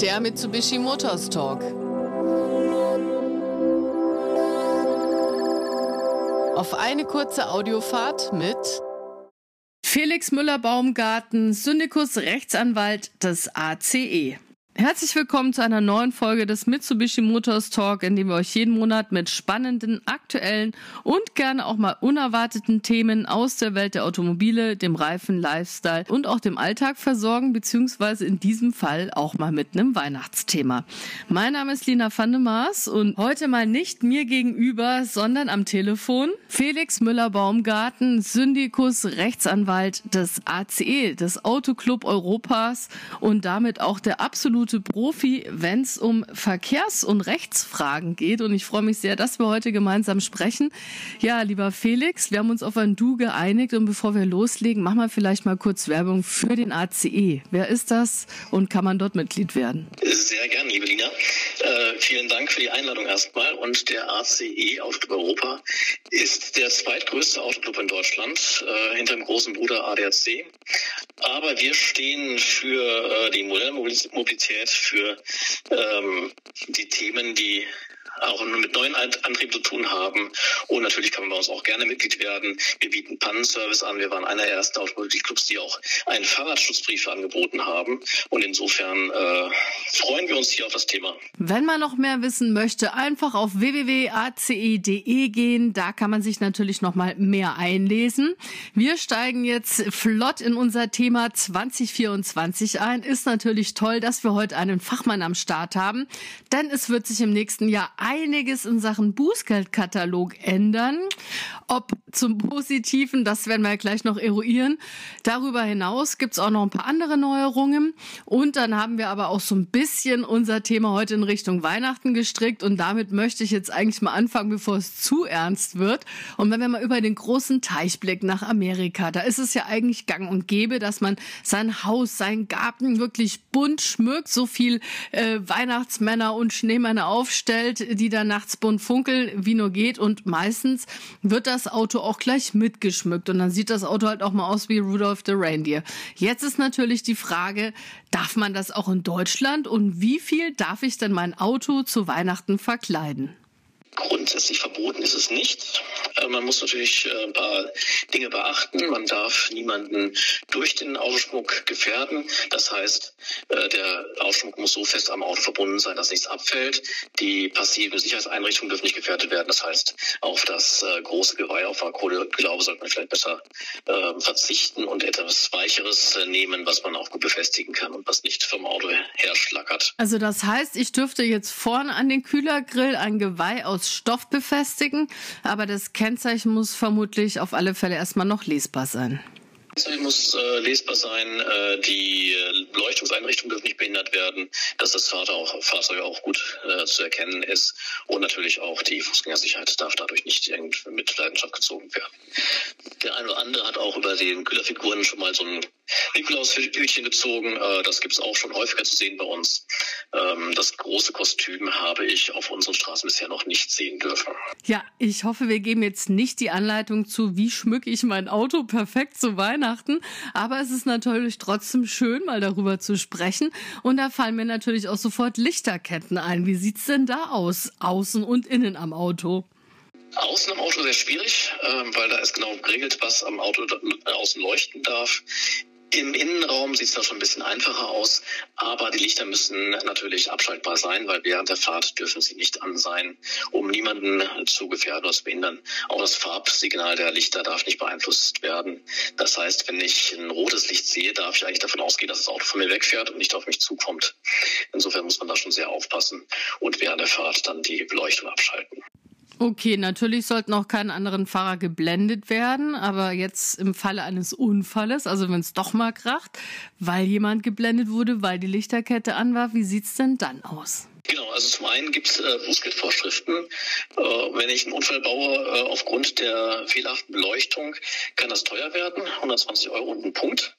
Der Mitsubishi Motors Talk. Auf eine kurze Audiofahrt mit Felix Müller-Baumgarten, Syndikus Rechtsanwalt des ACE. Herzlich willkommen zu einer neuen Folge des Mitsubishi Motors Talk, in dem wir euch jeden Monat mit spannenden, aktuellen und gerne auch mal unerwarteten Themen aus der Welt der Automobile, dem Reifen, Lifestyle und auch dem Alltag versorgen, beziehungsweise in diesem Fall auch mal mit einem Weihnachtsthema. Mein Name ist Lina van der Maas und heute mal nicht mir gegenüber, sondern am Telefon Felix Müller-Baumgarten, Syndikus, Rechtsanwalt des ACE, des Autoclub Europas und damit auch der absolute absolute Profi, wenn es um Verkehrs- und Rechtsfragen geht. Und ich freue mich sehr, dass wir heute gemeinsam sprechen. Ja, lieber Felix, wir haben uns auf ein Du geeinigt. Und bevor wir loslegen, machen wir vielleicht mal kurz Werbung für den ACE. Wer ist das und kann man dort Mitglied werden? Sehr gerne, liebe Lina. Äh, vielen Dank für die Einladung erstmal. Und der ACE Autoclub Europa ist der zweitgrößte Autoclub in Deutschland, äh, hinter dem großen Bruder ADAC. Aber wir stehen für äh, die moderne Mobilität, für ähm, die Themen, die auch mit neuen Antrieben zu tun haben. Und natürlich kann man bei uns auch gerne Mitglied werden. Wir bieten Pannenservice an. Wir waren einer der ersten Automobilclubs, die auch einen Fahrradschutzbrief angeboten haben. Und insofern äh, freuen wir uns hier auf das Thema. Wenn man noch mehr wissen möchte, einfach auf www.ace.de gehen. Da kann man sich natürlich noch mal mehr einlesen. Wir steigen jetzt flott in unser Thema 2024 ein. Ist natürlich toll, dass wir heute einen Fachmann am Start haben, denn es wird sich im nächsten Jahr einiges in Sachen Bußgeldkatalog ändern. Ob zum Positiven, das werden wir gleich noch eruieren. Darüber hinaus gibt's auch noch ein paar andere Neuerungen. Und dann haben wir aber auch so ein bisschen unser Thema heute in Richtung Weihnachten gestrickt. Und damit möchte ich jetzt eigentlich mal anfangen, bevor es zu ernst wird. Und wenn wir mal über den großen Teichblick nach Amerika, da ist es ja eigentlich gang und gäbe, dass man sein Haus, seinen Garten wirklich bunt schmückt, so viel äh, Weihnachtsmänner und Schneemänner aufstellt, die da nachts bunt funkeln, wie nur geht. Und meistens wird das Auto auch gleich mitgeschmückt. Und dann sieht das Auto halt auch mal aus wie Rudolph the Reindeer. Jetzt ist natürlich die Frage, darf man das auch in Deutschland? Und wie viel darf ich denn mein Auto zu Weihnachten verkleiden? Grundsätzlich verboten ist es nicht. Äh, man muss natürlich äh, ein paar Dinge beachten. Man darf niemanden durch den Autoschmuck gefährden. Das heißt, äh, der Autoschmuck muss so fest am Auto verbunden sein, dass nichts abfällt. Die passiven Sicherheitseinrichtungen dürfen nicht gefährdet werden. Das heißt, auf das große Geweih, auf Kohleglaube sollte man vielleicht besser verzichten und etwas Weicheres nehmen, was man auch gut befestigen kann und was nicht vom Auto her schlackert. Also das heißt, ich dürfte jetzt vorne an den Kühlergrill ein Geweih aus Stoff befestigen, aber das Kennzeichen muss vermutlich auf alle Fälle erstmal noch lesbar sein. Es muss äh, lesbar sein, äh, die äh, Beleuchtungseinrichtungen dürfen nicht behindert werden, dass das Fahrzeug auch, Fahrzeug auch gut äh, zu erkennen ist und natürlich auch die Fußgängersicherheit darf dadurch nicht mit Leidenschaft gezogen werden. Der eine oder andere hat auch über den Kühlerfiguren schon mal so ein Nikolaushütchen gezogen. Äh, das gibt es auch schon häufiger zu sehen bei uns. Ähm, das große Kostüm habe ich auf unseren Straßen bisher noch nicht sehen dürfen. Ja, ich hoffe, wir geben jetzt nicht die Anleitung zu, wie schmücke ich mein Auto perfekt zu Weihnachten. Aber es ist natürlich trotzdem schön, mal darüber zu sprechen. Und da fallen mir natürlich auch sofort Lichterketten ein. Wie sieht's denn da aus, außen und innen am Auto? Außen am Auto sehr schwierig, ähm, weil da ist genau geregelt, was am Auto außen leuchten darf. Im Innenraum sieht es da schon ein bisschen einfacher aus, aber die Lichter müssen natürlich abschaltbar sein, weil während der Fahrt dürfen sie nicht an sein, um niemanden zu gefährden oder zu behindern. Auch das Farbsignal der Lichter darf nicht beeinflusst werden. Das heißt, wenn ich ein rotes Licht sehe, darf ich eigentlich davon ausgehen, dass das Auto von mir wegfährt und nicht auf mich zukommt. Insofern muss man da schon sehr aufpassen und während der Fahrt dann die Beleuchtung abschalten. Okay, natürlich sollten auch keine anderen Fahrer geblendet werden, aber jetzt im Falle eines Unfalles, also wenn es doch mal kracht, weil jemand geblendet wurde, weil die Lichterkette an war, wie sieht's denn dann aus? Genau, also zum einen gibt es äh, Bußgeldvorschriften. Äh, wenn ich einen Unfall baue äh, aufgrund der fehlerhaften Beleuchtung, kann das teuer werden, 120 Euro und ein Punkt.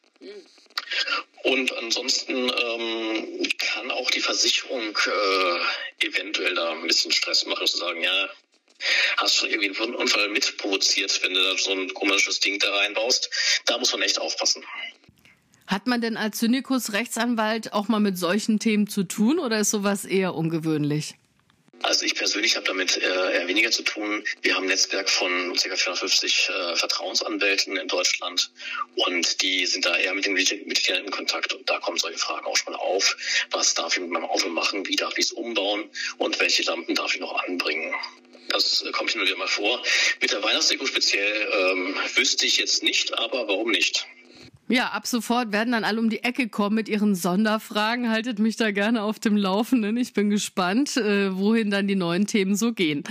Und ansonsten ähm, kann auch die Versicherung äh, eventuell da ein bisschen Stress machen, zu sagen, ja, hast schon irgendwie einen Unfall mit provoziert, wenn du da so ein komisches Ding da reinbaust. Da muss man echt aufpassen. Hat man denn als Syndikus Rechtsanwalt auch mal mit solchen Themen zu tun oder ist sowas eher ungewöhnlich? Also ich persönlich habe damit äh, eher weniger zu tun. Wir haben ein Netzwerk von ca. 450 äh, Vertrauensanwälten in Deutschland und die sind da eher mit den Mitgliedern in Kontakt und da kommen solche Fragen auch schon mal auf. Was darf ich mit meinem Auto machen? Wie darf ich es umbauen? Und welche Lampen darf ich noch anbringen? Das kommt hin und wieder mal vor. Mit der Weihnachtsdeko speziell ähm, wüsste ich jetzt nicht, aber warum nicht? Ja, ab sofort werden dann alle um die Ecke kommen mit ihren Sonderfragen. Haltet mich da gerne auf dem Laufenden. Ich bin gespannt, äh, wohin dann die neuen Themen so gehen.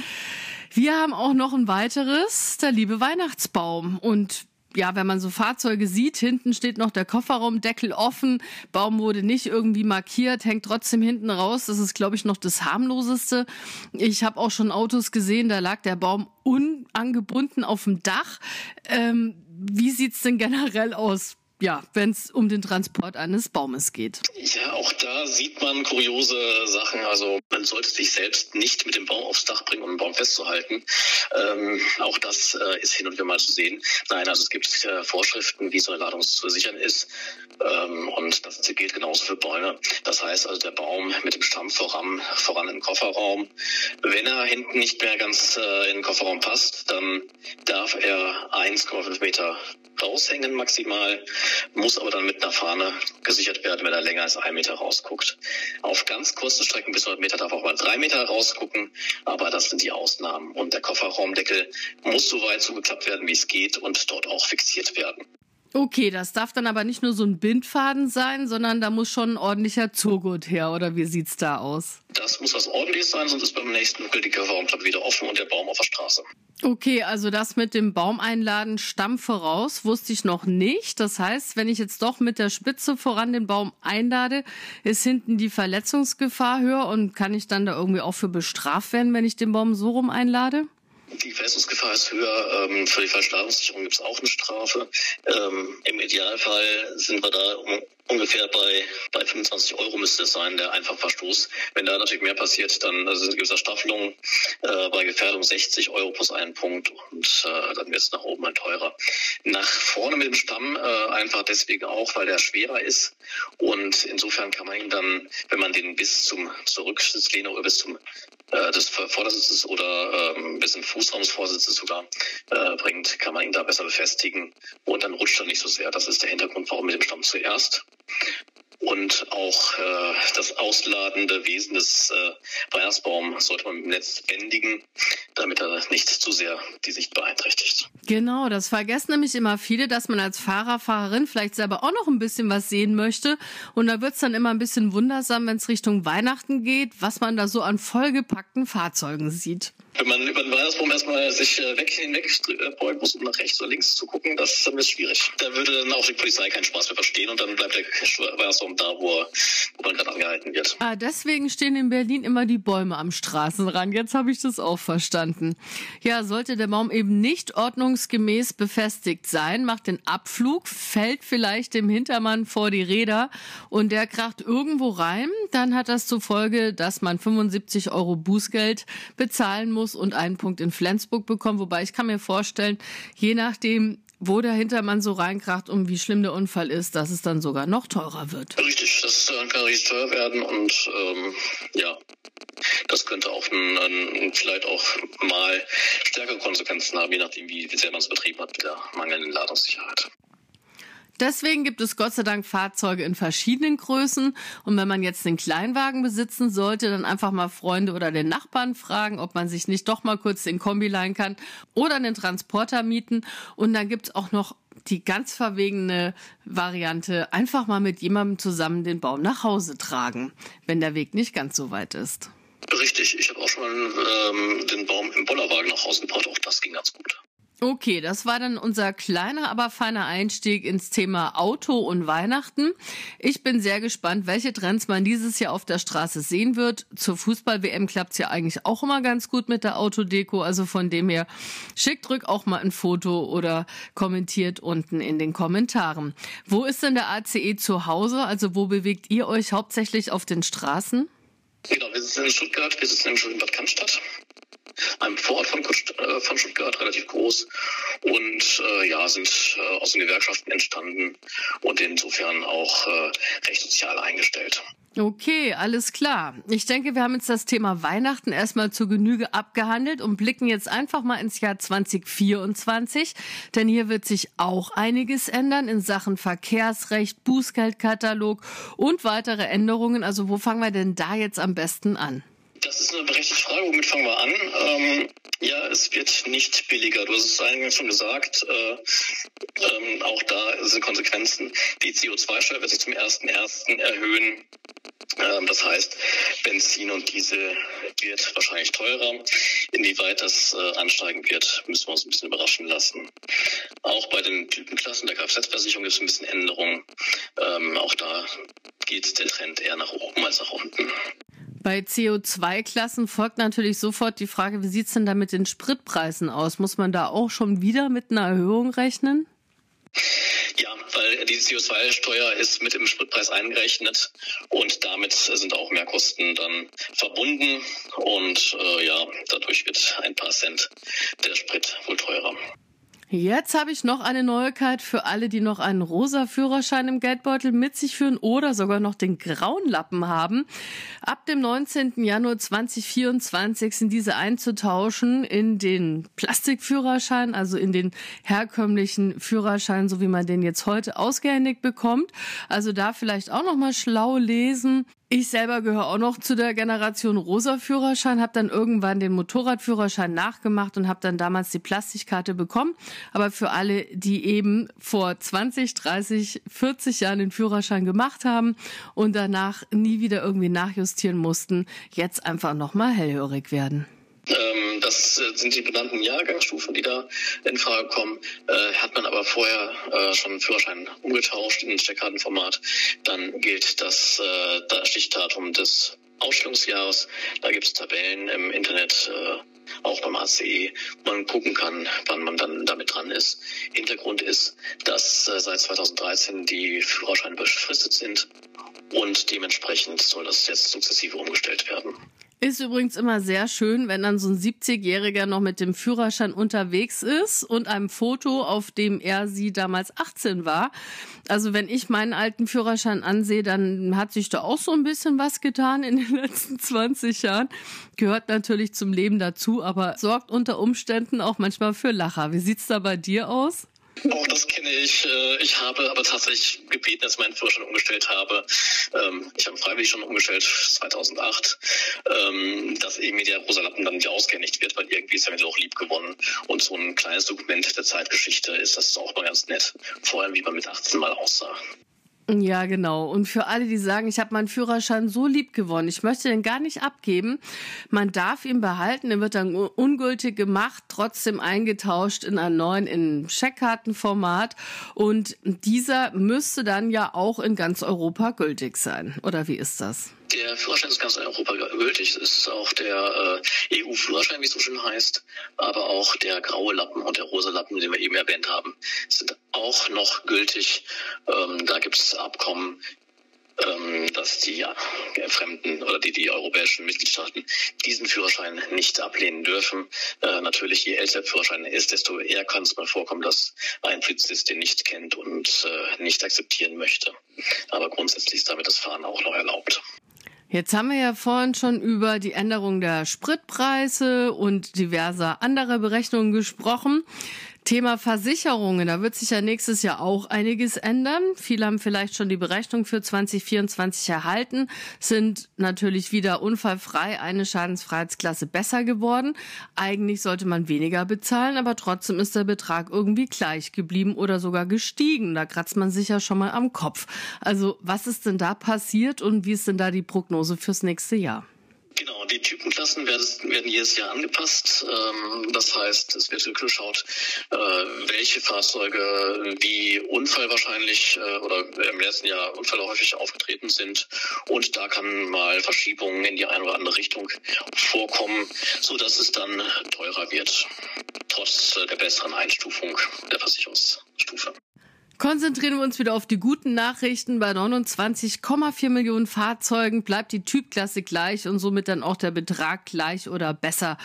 Wir haben auch noch ein weiteres, der liebe Weihnachtsbaum. Und ja, wenn man so Fahrzeuge sieht, hinten steht noch der Kofferraumdeckel offen, Baum wurde nicht irgendwie markiert, hängt trotzdem hinten raus. Das ist, glaube ich, noch das harmloseste. Ich habe auch schon Autos gesehen, da lag der Baum unangebunden auf dem Dach. Ähm, wie sieht's denn generell aus? Ja, wenn es um den Transport eines Baumes geht. Ja, auch da sieht man kuriose Sachen. Also man sollte sich selbst nicht mit dem Baum aufs Dach bringen, um den Baum festzuhalten. Ähm, auch das äh, ist hin und wieder mal zu sehen. Nein, also es gibt äh, Vorschriften, wie so eine Ladung zu sichern ist. Ähm, und das gilt genauso für Bäume. Das heißt also, der Baum mit dem Stamm voran, voran den Kofferraum. Wenn er hinten nicht mehr ganz äh, in den Kofferraum passt, dann darf er 1,5 Meter raushängen maximal, muss aber dann mit einer Fahne gesichert werden, wenn er länger als ein Meter rausguckt. Auf ganz kurzen Strecken bis 100 Meter darf auch mal drei Meter rausgucken, aber das sind die Ausnahmen. Und der Kofferraumdeckel muss so weit zugeklappt werden, wie es geht und dort auch fixiert werden. Okay, das darf dann aber nicht nur so ein Bindfaden sein, sondern da muss schon ein ordentlicher Zurgurt her, oder wie sieht's da aus? Das muss was ordentliches sein, sonst ist beim nächsten Ruckel die Kofferraumklappe wieder offen und der Baum auf der Straße. Okay, also das mit dem Baum einladen stammt voraus, wusste ich noch nicht. Das heißt, wenn ich jetzt doch mit der Spitze voran den Baum einlade, ist hinten die Verletzungsgefahr höher und kann ich dann da irgendwie auch für bestraft werden, wenn ich den Baum so rum einlade? Die Verletzungsgefahr ist höher. Ähm, für die Falschladungssicherung gibt es auch eine Strafe. Ähm, Im Idealfall sind wir da um, ungefähr bei, bei 25 Euro müsste es sein, der Einfachverstoß. Wenn da natürlich mehr passiert, dann also gibt es Staffelung äh, bei Gefährdung 60 Euro plus einen Punkt und äh, dann wird es nach oben ein teurer. Nach vorne mit dem Stamm äh, einfach deswegen auch, weil der schwerer ist und insofern kann man ihn dann, wenn man den bis zum zur Rücksitzlehne oder bis zum äh, des Vordersitzes oder ähm, bis zum Fußraumsvorsitzes sogar äh, bringt, kann man ihn da besser befestigen und dann rutscht er nicht so sehr. Das ist der Hintergrund, warum mit dem Stamm zuerst und auch äh, das ausladende Wesen des äh, Weihnachtsbaums sollte man mit dem Netz bändigen, damit er nicht zu sehr die Sicht beeinträchtigt. Genau, das vergessen nämlich immer viele, dass man als Fahrer, Fahrerin vielleicht selber auch noch ein bisschen was sehen möchte. Und da wird's dann immer ein bisschen wundersam, wenn es Richtung Weihnachten geht, was man da so an vollgepackten Fahrzeugen sieht. Wenn man über den Weihnachtsbaum erstmal sich äh, weg hinweg beugen muss, um nach rechts oder links zu gucken, das ist dann schwierig. Da würde dann auch die Polizei keinen Spaß mehr verstehen und dann bleibt der Weihnachtsbaum da, wo, wo man gerade angehalten wird. Ah, deswegen stehen in Berlin immer die Bäume am Straßenrand. Jetzt habe ich das auch verstanden. Ja, sollte der Baum eben nicht ordnungsgemäß befestigt sein, macht den Abflug, fällt vielleicht dem Hintermann vor die Räder und der kracht irgendwo rein, dann hat das zur Folge, dass man 75 Euro Bußgeld bezahlen muss muss und einen Punkt in Flensburg bekommen. Wobei ich kann mir vorstellen, je nachdem, wo der Hintermann so reinkracht und wie schlimm der Unfall ist, dass es dann sogar noch teurer wird. Richtig, das kann richtig teuer werden und ähm, ja, das könnte auch ein, ein, vielleicht auch mal stärkere Konsequenzen haben, je nachdem, wie, wie sehr man es betrieben hat mit der mangelnden Ladungssicherheit. Deswegen gibt es Gott sei Dank Fahrzeuge in verschiedenen Größen. Und wenn man jetzt einen Kleinwagen besitzen sollte, dann einfach mal Freunde oder den Nachbarn fragen, ob man sich nicht doch mal kurz den Kombi leihen kann oder einen Transporter mieten. Und dann gibt's auch noch die ganz verwegene Variante, einfach mal mit jemandem zusammen den Baum nach Hause tragen, wenn der Weg nicht ganz so weit ist. Richtig, ich habe auch schon ähm, den Baum im Bollerwagen nach Hause gebracht, auch das ging ganz gut. Okay, das war dann unser kleiner, aber feiner Einstieg ins Thema Auto und Weihnachten. Ich bin sehr gespannt, welche Trends man dieses Jahr auf der Straße sehen wird. Zur Fußball-WM klappt's ja eigentlich auch immer ganz gut mit der Autodeko. Also von dem her, schickt rück auch mal ein Foto oder kommentiert unten in den Kommentaren. Wo ist denn der ACE zu Hause? Also wo bewegt ihr euch hauptsächlich auf den Straßen? Genau, wir sitzen in Stuttgart, wir sitzen in Bad Cannstatt. Einem Vorort von, äh, von Stuttgart, relativ groß und äh, ja, sind äh, aus den Gewerkschaften entstanden und insofern auch äh, recht sozial eingestellt. Okay, alles klar. Ich denke, wir haben jetzt das Thema Weihnachten erstmal zur Genüge abgehandelt und blicken jetzt einfach mal ins Jahr 2024, denn hier wird sich auch einiges ändern in Sachen Verkehrsrecht, Bußgeldkatalog und weitere Änderungen. Also wo fangen wir denn da jetzt am besten an? Das ist eine berechtigte Frage. Womit fangen wir an? Ähm, ja, es wird nicht billiger. Du hast es eingangs schon gesagt. Äh, ähm, auch da sind Konsequenzen. Die CO2-Steuer wird sich zum 1.1. erhöhen. Ähm, das heißt, Benzin und Diesel wird wahrscheinlich teurer. Inwieweit das äh, ansteigen wird, müssen wir uns ein bisschen überraschen lassen. Auch bei den Typenklassen der Kfz-Versicherung gibt es ein bisschen Änderungen. Ähm, auch da geht der Trend eher nach oben als nach unten. Bei CO2-Klassen folgt natürlich sofort die Frage, wie sieht's denn da mit den Spritpreisen aus? Muss man da auch schon wieder mit einer Erhöhung rechnen? Ja, weil die CO2-Steuer ist mit im Spritpreis eingerechnet und damit sind auch Mehrkosten dann verbunden und äh, ja, dadurch wird ein paar Cent der Sprit wohl teurer. Jetzt habe ich noch eine Neuigkeit für alle, die noch einen rosa Führerschein im Geldbeutel mit sich führen oder sogar noch den grauen Lappen haben. Ab dem 19. Januar 2024 sind diese einzutauschen in den Plastikführerschein, also in den herkömmlichen Führerschein, so wie man den jetzt heute ausgehändigt bekommt. Also da vielleicht auch noch mal schlau lesen. Ich selber gehöre auch noch zu der Generation rosa Führerschein, habe dann irgendwann den Motorradführerschein nachgemacht und habe dann damals die Plastikkarte bekommen. Aber für alle, die eben vor 20, 30, 40 Jahren den Führerschein gemacht haben und danach nie wieder irgendwie nachjustieren mussten, jetzt einfach nochmal hellhörig werden. Ähm, das äh, sind die benannten Jahrgangsstufen, die da in Frage kommen. Äh, hat man aber vorher äh, schon einen Führerschein umgetauscht in Steckkartenformat, dann gilt das, äh, Stichdatum des Ausstellungsjahres. Da gibt es Tabellen im Internet, äh, auch beim ACE, wo man gucken kann, wann man dann damit dran ist. Hintergrund ist, dass äh, seit 2013 die Führerscheine befristet sind und dementsprechend soll das jetzt sukzessive umgestellt werden. Ist übrigens immer sehr schön, wenn dann so ein 70-Jähriger noch mit dem Führerschein unterwegs ist und einem Foto, auf dem er sie damals 18 war. Also wenn ich meinen alten Führerschein ansehe, dann hat sich da auch so ein bisschen was getan in den letzten 20 Jahren. Gehört natürlich zum Leben dazu, aber sorgt unter Umständen auch manchmal für Lacher. Wie sieht's da bei dir aus? Auch das kenne ich. Äh, ich habe aber tatsächlich gebeten, dass ich meinen Führerschein umgestellt habe. Ähm, ich habe freiwillig schon umgestellt, 2008, ähm, dass eben mir der rosa Lappen dann nicht ausgehändigt wird, weil irgendwie ist mir auch lieb gewonnen. Und so ein kleines Dokument der Zeitgeschichte ist das auch mal ganz nett. Vor allem, wie man mit 18 mal aussah. Ja, genau. Und für alle, die sagen, ich habe meinen Führerschein so lieb gewonnen, ich möchte den gar nicht abgeben, man darf ihn behalten, er wird dann ungültig gemacht, trotzdem eingetauscht in einen neuen, in Checkkartenformat. Und dieser müsste dann ja auch in ganz Europa gültig sein. Oder wie ist das? Der Führerschein ist ganz in Europa gültig. Es ist auch der äh, EU-Führerschein, wie es so schön heißt, aber auch der graue Lappen und der rosa Lappen, den wir eben erwähnt haben, sind auch noch gültig. Ähm, da gibt es Abkommen, ähm, dass die ja, Fremden oder die, die europäischen Mitgliedstaaten diesen Führerschein nicht ablehnen dürfen. Äh, natürlich, je älter der Führerschein ist, desto eher kann es mal vorkommen, dass ein Polizist den nicht kennt und äh, nicht akzeptieren möchte. Aber grundsätzlich ist damit das Fahren auch noch erlaubt. Jetzt haben wir ja vorhin schon über die Änderung der Spritpreise und diverser anderer Berechnungen gesprochen. Thema Versicherungen, da wird sich ja nächstes Jahr auch einiges ändern. Viele haben vielleicht schon die Berechnung für 2024 erhalten, sind natürlich wieder unfallfrei eine Schadensfreiheitsklasse besser geworden. Eigentlich sollte man weniger bezahlen, aber trotzdem ist der Betrag irgendwie gleich geblieben oder sogar gestiegen. Da kratzt man sich ja schon mal am Kopf. Also was ist denn da passiert und wie ist denn da die Prognose fürs nächste Jahr? Genau, die Typenklassen werden, jedes Jahr angepasst. Ähm, das heißt, es wird geschaut, äh, welche Fahrzeuge wie unfallwahrscheinlich äh, oder im letzten Jahr unfallhäufig aufgetreten sind. Und da kann mal Verschiebungen in die eine oder andere Richtung vorkommen, so dass es dann teurer wird, trotz der besseren Einstufung der Versicherungsstufe. Konzentrieren wir uns wieder auf die guten Nachrichten. Bei 29,4 Millionen Fahrzeugen bleibt die Typklasse gleich und somit dann auch der Betrag gleich oder besser.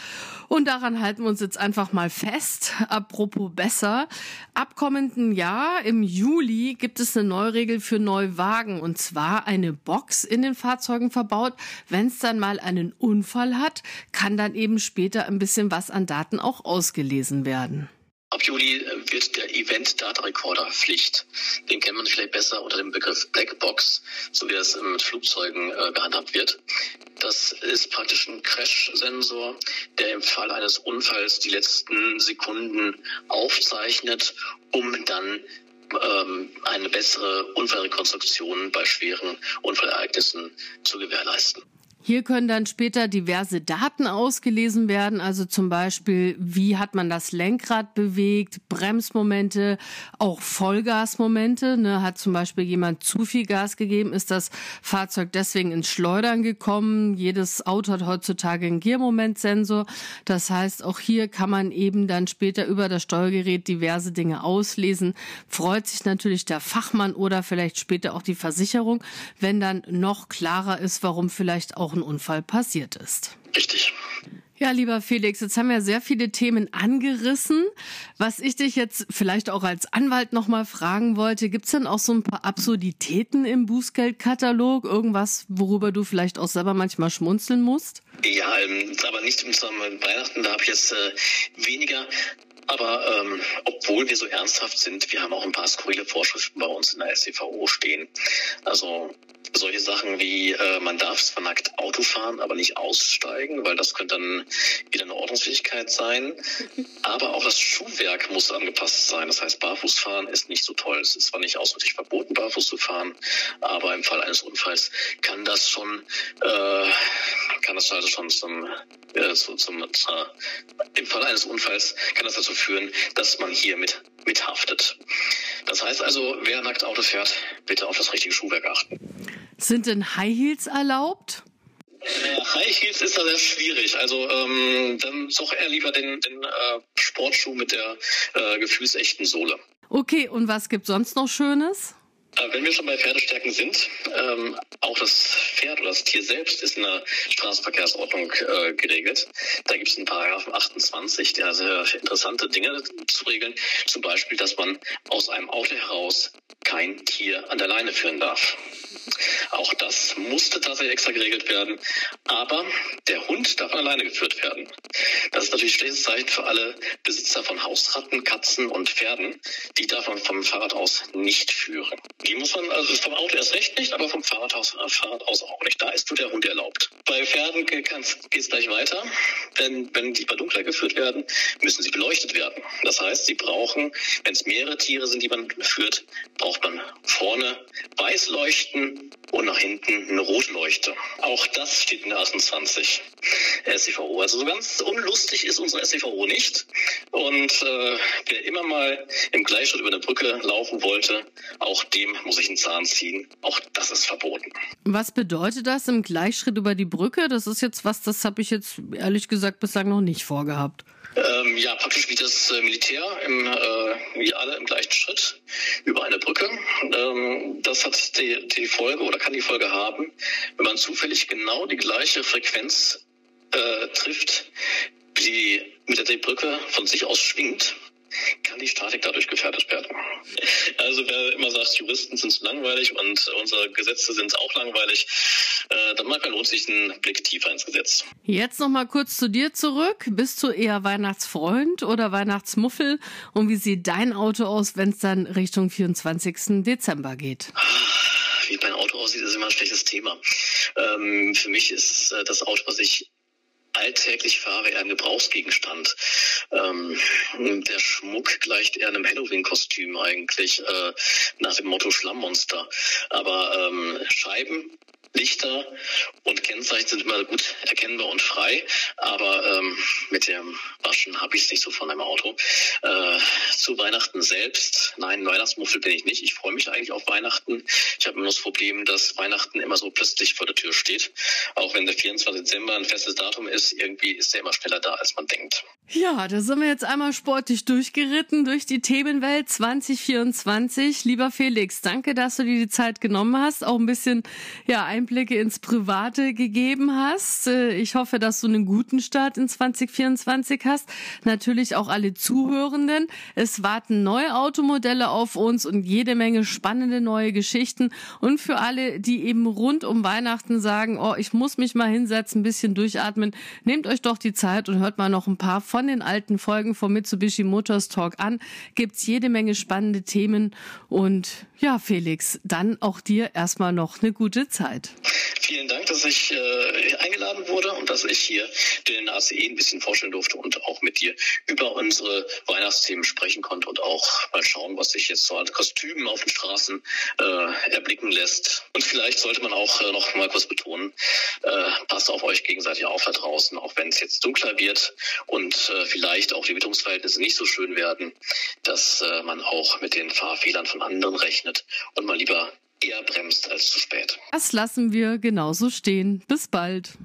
Und daran halten wir uns jetzt einfach mal fest. Apropos besser. Ab kommenden Jahr im Juli gibt es eine Neuregel für Neuwagen und zwar eine Box in den Fahrzeugen verbaut. Wenn es dann mal einen Unfall hat, kann dann eben später ein bisschen was an Daten auch ausgelesen werden. Ab Juli wird der Event Data Recorder Pflicht. Den kennt man vielleicht besser unter dem Begriff Blackbox, so wie das mit Flugzeugen äh, gehandhabt wird. Das ist praktisch ein Crash-Sensor, der im Fall eines Unfalls die letzten Sekunden aufzeichnet, um dann ähm, eine bessere Unfallrekonstruktion bei schweren Unfallereignissen zu gewährleisten. Hier können dann später diverse Daten ausgelesen werden, also zum Beispiel, wie hat man das Lenkrad bewegt, Bremsmomente, auch Vollgasmomente. Ne? Hat zum Beispiel jemand zu viel Gas gegeben, ist das Fahrzeug deswegen ins Schleudern gekommen. Jedes Auto hat heutzutage einen Giermomentsensor. Das heißt, auch hier kann man eben dann später über das Steuergerät diverse Dinge auslesen. Freut sich natürlich der Fachmann oder vielleicht später auch die Versicherung, wenn dann noch klarer ist, warum vielleicht auch Unfall passiert ist. Richtig. Ja, lieber Felix, jetzt haben wir sehr viele Themen angerissen. Was ich dich jetzt vielleicht auch als Anwalt nochmal fragen wollte, gibt's denn auch so ein paar Absurditäten im Bußgeldkatalog? Irgendwas, worüber du vielleicht auch selber manchmal schmunzeln musst? Ja, ähm, aber nicht im Zusammenhang mit Weihnachten, da habe ich jetzt äh, weniger. Aber ähm, obwohl wir so ernsthaft sind, wir haben auch ein paar skurrile Vorschriften bei uns in der SCVO stehen. Also solche Sachen wie, äh, man darf zwar nackt Auto fahren, aber nicht aussteigen, weil das könnte dann wieder eine Ordnungsfähigkeit sein. Aber auch das Schuhwerk muss angepasst sein. Das heißt, Barfußfahren ist nicht so toll. Es ist zwar nicht ausdrücklich verboten, barfuß zu fahren, aber im Fall eines Unfalls kann das schon, äh, kann das also schon zum, äh, zum, zum äh, im Fall eines Unfalls kann das dazu führen, dass man hier mit mithaftet. Das heißt also, wer nackt Auto fährt, bitte auf das richtige Schuhwerk achten. Sind denn High Heels erlaubt? Äh, High Heels ist da sehr schwierig. Also ähm, dann doch eher lieber den, den äh, Sportschuh mit der äh, gefühlsechten Sohle. Okay, und was gibt sonst noch Schönes? Äh, wenn wir schon bei Pferdestärken sind, ähm, auch das Pferd oder das Tier selbst ist in der Straßenverkehrsordnung äh, geregelt. Da gibt es einen Paragraphen 28, der sehr interessante Dinge zu regeln. Zum Beispiel, dass man aus einem Auto heraus kein Tier an der Leine führen darf. Auch das musste tatsächlich extra geregelt werden. Aber der Hund darf an der Leine geführt werden. Das ist natürlich ein schlechtes Zeichen für alle Besitzer von Hausratten, Katzen und Pferden. Die darf man vom Fahrrad aus nicht führen. Die muss man, also vom Auto erst recht nicht, aber vom Fahrrad aus, äh, Fahrrad aus auch nicht. Da ist nur der Hund erlaubt. Bei Pferden geht es gleich weiter. Denn wenn die bei Dunkler geführt werden, müssen sie beleuchtet werden. Das heißt, sie brauchen, wenn es mehrere Tiere sind, die man führt, braucht man vorne weiß leuchten und nach hinten eine rote Leuchte. Auch das steht in der 28 SCVO. Also so ganz unlustig ist unsere SCVO nicht. Und äh, wer immer mal im Gleichschritt über eine Brücke laufen wollte, auch dem muss ich einen Zahn ziehen. Auch das ist verboten. Was bedeutet das im Gleichschritt über die Brücke? Das ist jetzt was, das habe ich jetzt ehrlich gesagt bislang noch nicht vorgehabt. Ähm, ja, praktisch wie das äh, Militär, im, äh, wie alle im gleichen Schritt über eine Brücke. Ähm, das hat die, die Folge oder kann die Folge haben, wenn man zufällig genau die gleiche Frequenz äh, trifft, die mit der die Brücke von sich aus schwingt, kann die Statik dadurch gefährdet werden. Also wer immer sagt, Juristen sind zu langweilig und unsere Gesetze sind auch langweilig, äh, dann manchmal lohnt sich ein Blick tiefer ins Gesetz. Jetzt noch mal kurz zu dir zurück. Bist du eher Weihnachtsfreund oder Weihnachtsmuffel? Und wie sieht dein Auto aus, wenn es dann Richtung 24. Dezember geht? Wie mein Auto aussieht, ist immer ein schlechtes Thema. Ähm, für mich ist äh, das Auto, was ich alltäglich fahre, eher ein Gebrauchsgegenstand. Ähm, der Schmuck gleicht eher einem Halloween-Kostüm eigentlich, äh, nach dem Motto Schlammmonster. Aber ähm, Scheiben Lichter und Kennzeichen sind immer gut erkennbar und frei, aber ähm, mit dem Waschen habe ich es nicht so von einem Auto. Äh, zu Weihnachten selbst, nein, Weihnachtsmuffel bin ich nicht. Ich freue mich eigentlich auf Weihnachten. Ich habe immer das Problem, dass Weihnachten immer so plötzlich vor der Tür steht. Auch wenn der 24. Dezember ein festes Datum ist, irgendwie ist er immer schneller da, als man denkt. Ja, da sind wir jetzt einmal sportlich durchgeritten durch die Themenwelt 2024. Lieber Felix, danke, dass du dir die Zeit genommen hast, auch ein bisschen ja, Einblicke ins Private gegeben hast. Äh, ich hoffe, dass du einen guten Start in 2024 hast. Natürlich auch alle Zuhörenden. Es warten neue Automodelle auf uns und jede Menge spannende neue Geschichten. Und für alle, die eben rund um Weihnachten sagen, oh, ich muss mich mal hinsetzen, ein bisschen durchatmen, nehmt euch doch die Zeit und hört mal noch ein paar von den alten Folgen vom Mitsubishi Motors Talk an. Gibt's jede Menge spannende Themen. Und ja, Felix, dann auch dir erstmal noch eine gute Zeit. Vielen Dank, dass ich äh, eingeladen wurde und dass ich hier den ACE ein bisschen vorstellen durfte und auch mit dir über unsere Weihnachtsthemen sprechen konnte und auch mal schauen, was sich jetzt so an Kostümen auf den Straßen äh, erblicken lässt. Und vielleicht sollte man auch äh, noch mal kurz betonen, äh, passt auf euch gegenseitig auf da draußen, auch wenn es jetzt dunkler wird und äh, vielleicht auch die Witterungsverhältnisse nicht so schön werden, dass äh, man auch mit den Fahrfehlern von anderen rechnet und mal lieber eher bremst als zu spät. Das lassen wir genauso stehen. Bis bald.